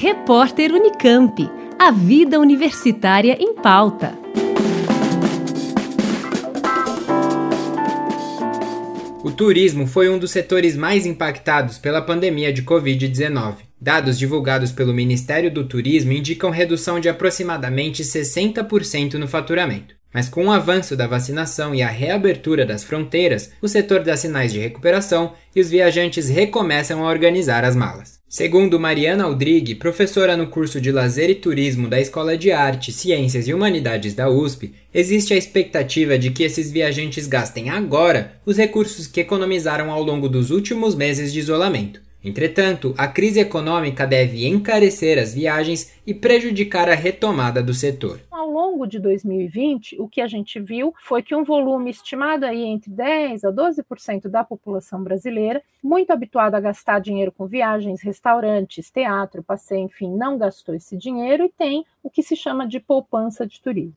Repórter Unicamp. A vida universitária em pauta. O turismo foi um dos setores mais impactados pela pandemia de Covid-19. Dados divulgados pelo Ministério do Turismo indicam redução de aproximadamente 60% no faturamento. Mas com o avanço da vacinação e a reabertura das fronteiras, o setor dá sinais de recuperação e os viajantes recomeçam a organizar as malas. Segundo Mariana Aldrigue, professora no curso de Lazer e Turismo da Escola de Arte, Ciências e Humanidades da USP, existe a expectativa de que esses viajantes gastem agora os recursos que economizaram ao longo dos últimos meses de isolamento. Entretanto, a crise econômica deve encarecer as viagens e prejudicar a retomada do setor longo de 2020, o que a gente viu foi que um volume estimado aí entre 10 a 12% da população brasileira, muito habituado a gastar dinheiro com viagens, restaurantes, teatro, passeio, enfim, não gastou esse dinheiro e tem o que se chama de poupança de turismo.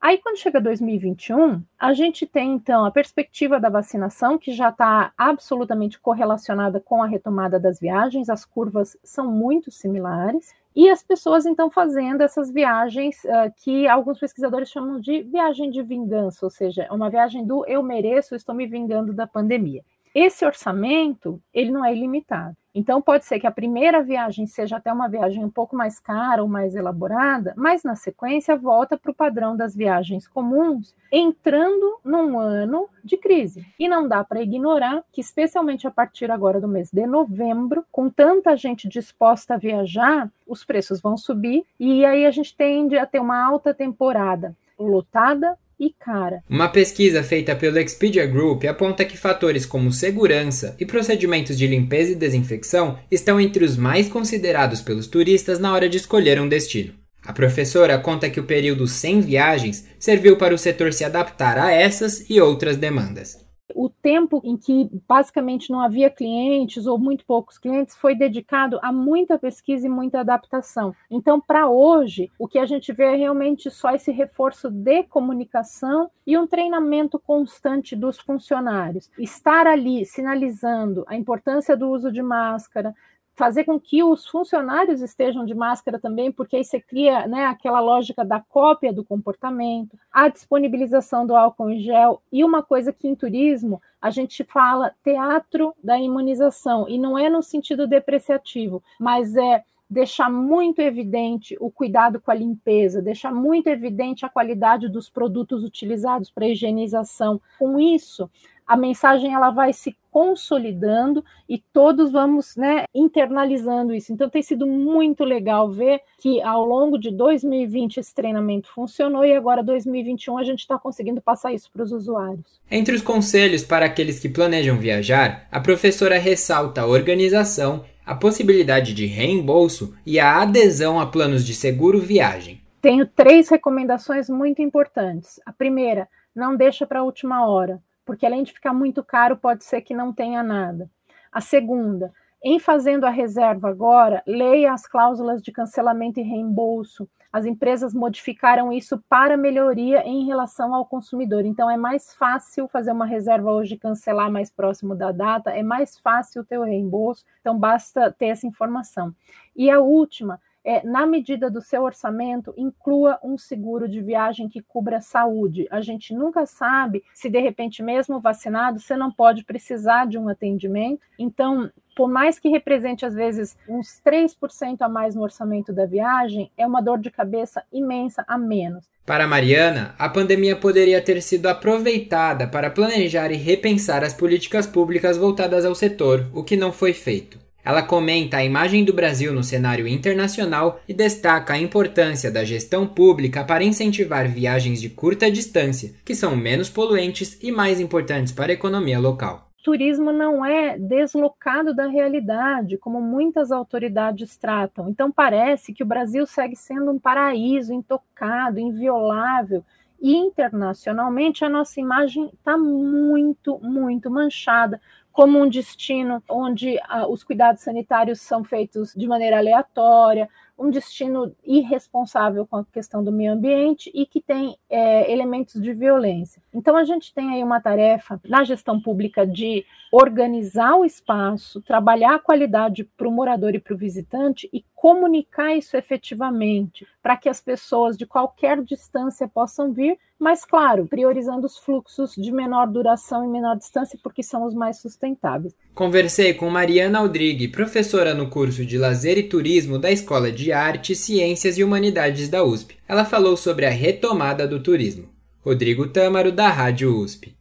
Aí, quando chega 2021, a gente tem então a perspectiva da vacinação, que já está absolutamente correlacionada com a retomada das viagens, as curvas são muito similares, e as pessoas então fazendo essas viagens uh, que alguns pesquisadores chamam de viagem de vingança, ou seja, é uma viagem do eu mereço, estou me vingando da pandemia. Esse orçamento, ele não é ilimitado. Então, pode ser que a primeira viagem seja até uma viagem um pouco mais cara ou mais elaborada, mas na sequência volta para o padrão das viagens comuns, entrando num ano de crise. E não dá para ignorar que, especialmente a partir agora do mês de novembro, com tanta gente disposta a viajar, os preços vão subir e aí a gente tende a ter uma alta temporada lotada e cara. Uma pesquisa feita pelo Expedia Group aponta que fatores como segurança e procedimentos de limpeza e desinfecção estão entre os mais considerados pelos turistas na hora de escolher um destino. A professora conta que o período sem viagens serviu para o setor se adaptar a essas e outras demandas o tempo em que basicamente não havia clientes ou muito poucos clientes foi dedicado a muita pesquisa e muita adaptação. Então, para hoje, o que a gente vê é realmente só esse reforço de comunicação e um treinamento constante dos funcionários. Estar ali sinalizando a importância do uso de máscara, fazer com que os funcionários estejam de máscara também, porque aí você cria né, aquela lógica da cópia do comportamento, a disponibilização do álcool em gel, e uma coisa que em turismo a gente fala teatro da imunização, e não é no sentido depreciativo, mas é deixar muito evidente o cuidado com a limpeza, deixar muito evidente a qualidade dos produtos utilizados para higienização. Com isso, a mensagem ela vai se consolidando e todos vamos né, internalizando isso. Então tem sido muito legal ver que ao longo de 2020 esse treinamento funcionou e agora 2021 a gente está conseguindo passar isso para os usuários. Entre os conselhos para aqueles que planejam viajar, a professora ressalta a organização, a possibilidade de reembolso e a adesão a planos de seguro viagem. Tenho três recomendações muito importantes. A primeira, não deixa para a última hora porque além de ficar muito caro, pode ser que não tenha nada. A segunda, em fazendo a reserva agora, leia as cláusulas de cancelamento e reembolso. As empresas modificaram isso para melhoria em relação ao consumidor. Então, é mais fácil fazer uma reserva hoje e cancelar mais próximo da data, é mais fácil ter o reembolso. Então, basta ter essa informação. E a última, é, na medida do seu orçamento, inclua um seguro de viagem que cubra saúde. A gente nunca sabe se, de repente, mesmo vacinado, você não pode precisar de um atendimento. Então, por mais que represente, às vezes, uns 3% a mais no orçamento da viagem, é uma dor de cabeça imensa a menos. Para Mariana, a pandemia poderia ter sido aproveitada para planejar e repensar as políticas públicas voltadas ao setor, o que não foi feito. Ela comenta a imagem do Brasil no cenário internacional e destaca a importância da gestão pública para incentivar viagens de curta distância, que são menos poluentes e mais importantes para a economia local. Turismo não é deslocado da realidade, como muitas autoridades tratam. Então, parece que o Brasil segue sendo um paraíso intocado, inviolável, e internacionalmente a nossa imagem está muito, muito manchada como um destino onde ah, os cuidados sanitários são feitos de maneira aleatória, um destino irresponsável com a questão do meio ambiente e que tem é, elementos de violência. Então, a gente tem aí uma tarefa na gestão pública de organizar o espaço, trabalhar a qualidade para o morador e para o visitante e comunicar isso efetivamente, para que as pessoas de qualquer distância possam vir, mas, claro, priorizando os fluxos de menor duração e menor distância, porque são os mais sustentáveis. Conversei com Mariana Aldrigue, professora no curso de Lazer e Turismo da Escola de Arte, Ciências e Humanidades da USP. Ela falou sobre a retomada do turismo. Rodrigo Tâmaro, da Rádio USP.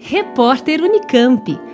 Repórter Unicamp.